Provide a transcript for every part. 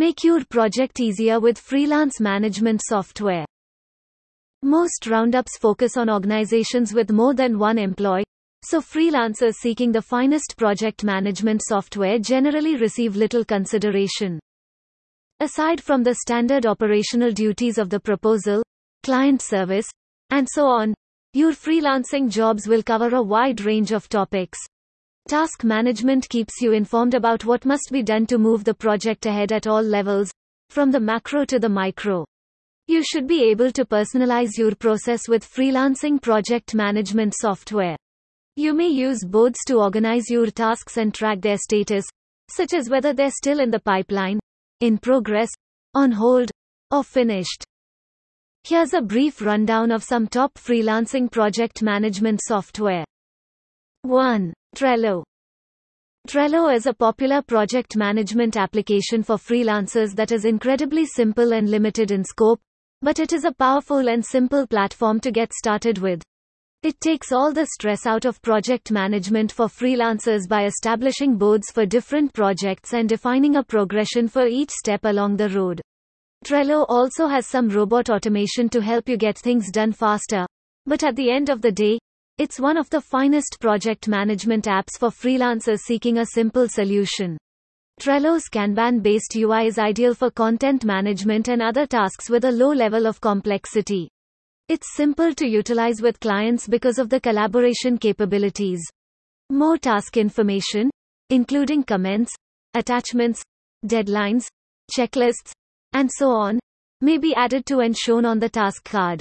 Make your project easier with freelance management software. Most roundups focus on organizations with more than one employee, so freelancers seeking the finest project management software generally receive little consideration. Aside from the standard operational duties of the proposal, client service, and so on, your freelancing jobs will cover a wide range of topics. Task management keeps you informed about what must be done to move the project ahead at all levels, from the macro to the micro. You should be able to personalize your process with freelancing project management software. You may use boards to organize your tasks and track their status, such as whether they're still in the pipeline, in progress, on hold, or finished. Here's a brief rundown of some top freelancing project management software. 1. Trello. Trello is a popular project management application for freelancers that is incredibly simple and limited in scope, but it is a powerful and simple platform to get started with. It takes all the stress out of project management for freelancers by establishing boards for different projects and defining a progression for each step along the road. Trello also has some robot automation to help you get things done faster. But at the end of the day, it's one of the finest project management apps for freelancers seeking a simple solution. Trello's Kanban-based UI is ideal for content management and other tasks with a low level of complexity. It's simple to utilize with clients because of the collaboration capabilities. More task information, including comments, attachments, deadlines, checklists, and so on, may be added to and shown on the task card.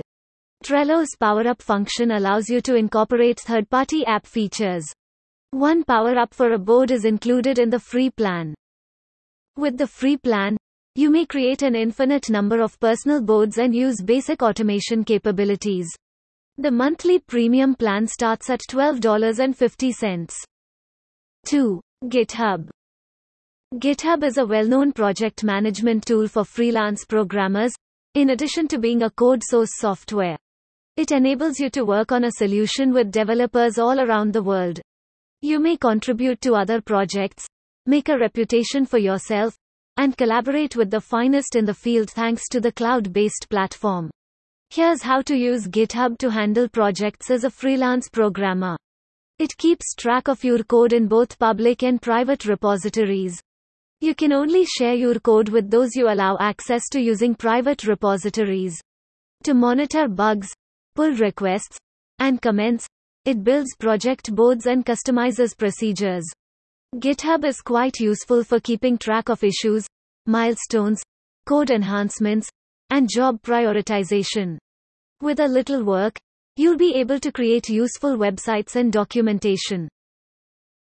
Trello's Power Up function allows you to incorporate third-party app features. One Power Up for a board is included in the free plan. With the free plan, you may create an infinite number of personal boards and use basic automation capabilities. The monthly premium plan starts at $12.50. 2. GitHub. GitHub is a well-known project management tool for freelance programmers, in addition to being a code source software. It enables you to work on a solution with developers all around the world. You may contribute to other projects, make a reputation for yourself, and collaborate with the finest in the field thanks to the cloud-based platform. Here's how to use GitHub to handle projects as a freelance programmer. It keeps track of your code in both public and private repositories. You can only share your code with those you allow access to using private repositories. To monitor bugs, pull requests, and comments, it builds project boards and customizes procedures. GitHub is quite useful for keeping track of issues, milestones, code enhancements, and job prioritization. With a little work, you'll be able to create useful websites and documentation.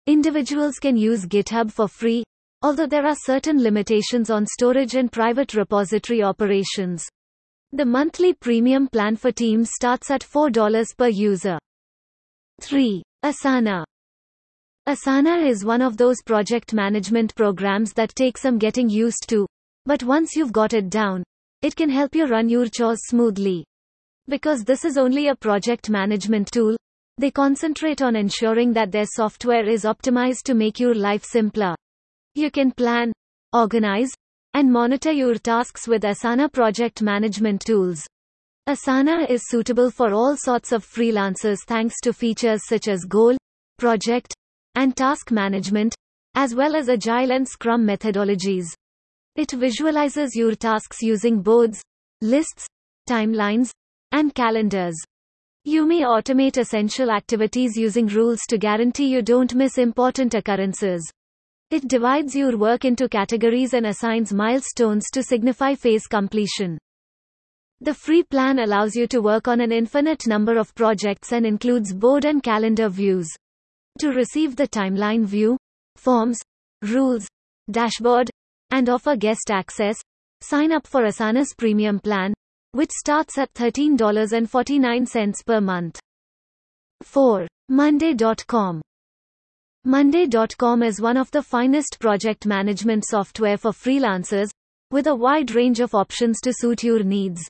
Individuals can use GitHub for free, although there are certain limitations on storage and private repository operations. The monthly premium plan for teams starts at $4 per user. 3. Asana. Asana is one of those project management programs that take some getting used to, but once you've got it down, it can help you run your chores smoothly. Because this is only a project management tool, they concentrate on ensuring that their software is optimized to make your life simpler. You can plan, organize, and monitor your tasks with Asana project management tools. Asana is suitable for all sorts of freelancers thanks to features such as goal, project, and task management, as well as agile and scrum methodologies. It visualizes your tasks using boards, lists, timelines, and calendars. You may automate essential activities using rules to guarantee you don't miss important occurrences. It divides your work into categories and assigns milestones to signify phase completion. The free plan allows you to work on an infinite number of projects and includes board and calendar views. To receive the timeline view, forms, rules, dashboard, and offer guest access, sign up for Asana's premium plan, which starts at $13.49 per month. 4. Monday.com. Monday.com is one of the finest project management software for freelancers, with a wide range of options to suit your needs.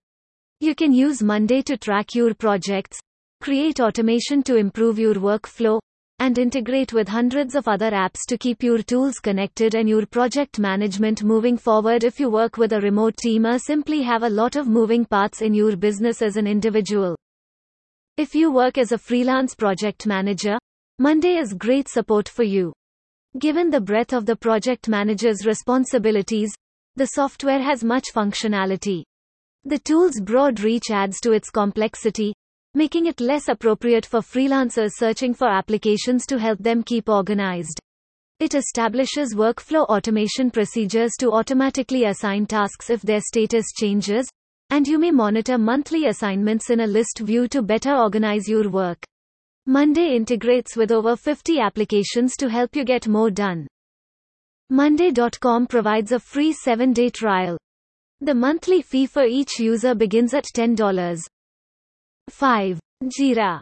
You can use Monday to track your projects, create automation to improve your workflow, and integrate with hundreds of other apps to keep your tools connected and your project management moving forward. If you work with a remote team or simply have a lot of moving parts in your business as an individual. If you work as a freelance project manager, Monday is great support for you. Given the breadth of the project manager's responsibilities, the software has much functionality. The tool's broad reach adds to its complexity, making it less appropriate for freelancers searching for applications to help them keep organized. It establishes workflow automation procedures to automatically assign tasks if their status changes, and you may monitor monthly assignments in a list view to better organize your work. Monday integrates with over 50 applications to help you get more done. Monday.com provides a free 7-day trial. The monthly fee for each user begins at $10. 5. Jira.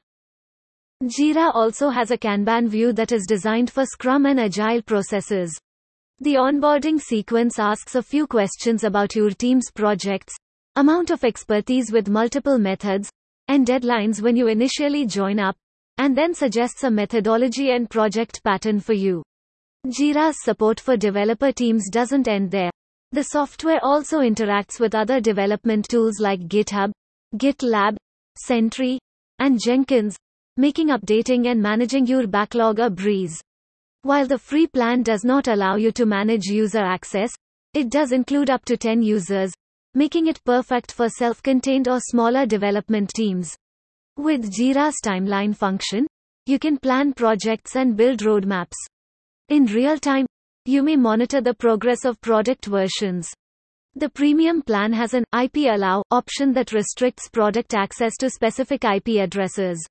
Jira also has a Kanban view that is designed for Scrum and Agile processes. The onboarding sequence asks a few questions about your team's projects, amount of expertise with multiple methods, and deadlines when you initially join up, and then suggests a methodology and project pattern for you. Jira's support for developer teams doesn't end there. The software also interacts with other development tools like GitHub, GitLab, Sentry, and Jenkins, making updating and managing your backlog a breeze. While the free plan does not allow you to manage user access, it does include up to 10 users, making it perfect for self-contained or smaller development teams. With Jira's timeline function, you can plan projects and build roadmaps. In real time, you may monitor the progress of product versions. The premium plan has an IP allow option that restricts product access to specific IP addresses.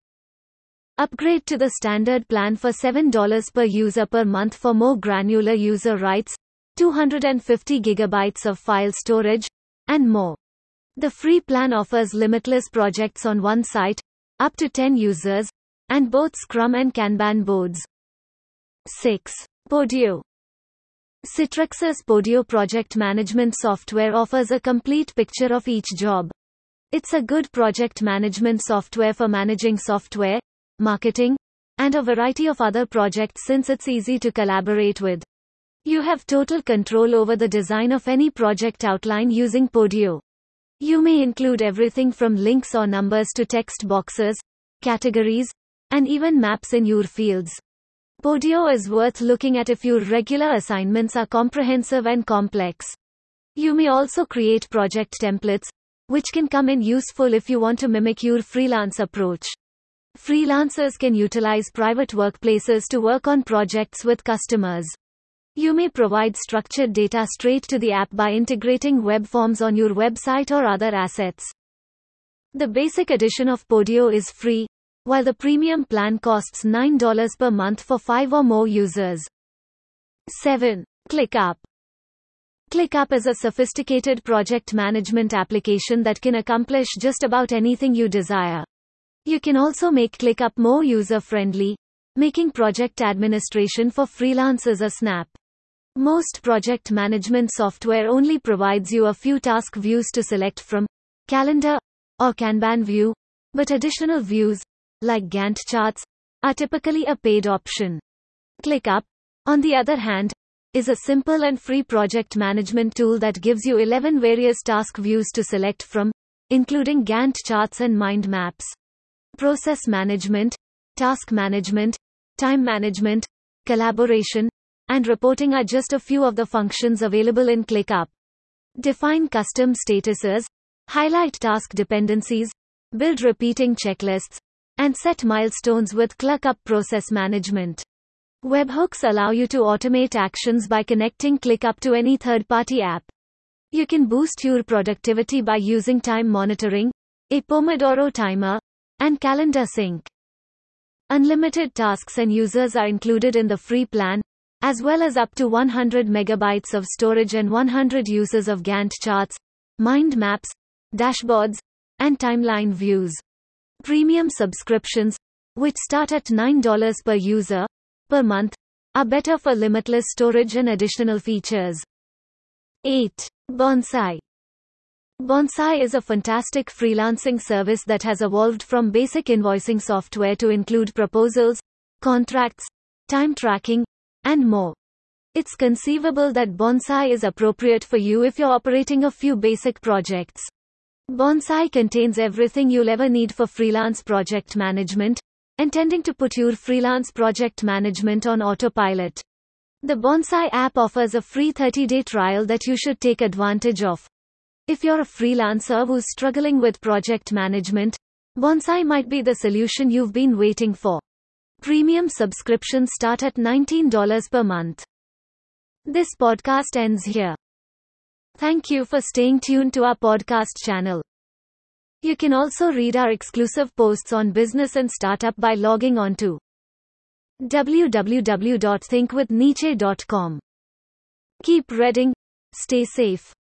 Upgrade to the standard plan for $7 per user per month for more granular user rights, 250 gigabytes of file storage, and more. The free plan offers limitless projects on one site, up to 10 users, and both Scrum and Kanban boards. 6. Podio Citrix's Podio project management software offers a complete picture of each job. It's a good project management software for managing software, marketing, and a variety of other projects since it's easy to collaborate with. You have total control over the design of any project outline using Podio. You may include everything from links or numbers to text boxes, categories, and even maps in your fields. Podio is worth looking at if your regular assignments are comprehensive and complex. You may also create project templates, which can come in useful if you want to mimic your freelance approach. Freelancers can utilize private workplaces to work on projects with customers. You may provide structured data straight to the app by integrating web forms on your website or other assets. The basic edition of Podio is free, while the premium plan costs $9 per month for 5 or more users. 7. ClickUp. ClickUp is a sophisticated project management application that can accomplish just about anything you desire. You can also make ClickUp more user-friendly, making project administration for freelancers a snap. Most project management software only provides you a few task views to select from, calendar, or Kanban view, but additional views, like Gantt charts, are typically a paid option. ClickUp, on the other hand, is a simple and free project management tool that gives you 11 various task views to select from, including Gantt charts and mind maps. Process management, task management, time management, collaboration, and reporting are just a few of the functions available in ClickUp. Define custom statuses, highlight task dependencies, build repeating checklists, and set milestones with ClickUp process management. Webhooks allow you to automate actions by connecting ClickUp to any third-party app. You can boost your productivity by using time monitoring, a Pomodoro timer, and calendar sync. Unlimited tasks and users are included in the free plan, as well as up to 100 megabytes of storage and 100 uses of Gantt charts, mind maps, dashboards, and timeline views. Premium subscriptions, which start at $9 per user per month, are better for limitless storage and additional features. 8. Bonsai Bonsai is a fantastic freelancing service that has evolved from basic invoicing software to include proposals, contracts, time tracking, and more. It's conceivable that Bonsai is appropriate for you if you're operating a few basic projects. Bonsai contains everything you'll ever need for freelance project management, intending to put your freelance project management on autopilot. The Bonsai app offers a free 30 day trial that you should take advantage of. If you're a freelancer who's struggling with project management, Bonsai might be the solution you've been waiting for. Premium subscriptions start at $19 per month. This podcast ends here. Thank you for staying tuned to our podcast channel. You can also read our exclusive posts on business and startup by logging on to www.thinkwithniche.com. Keep reading, stay safe.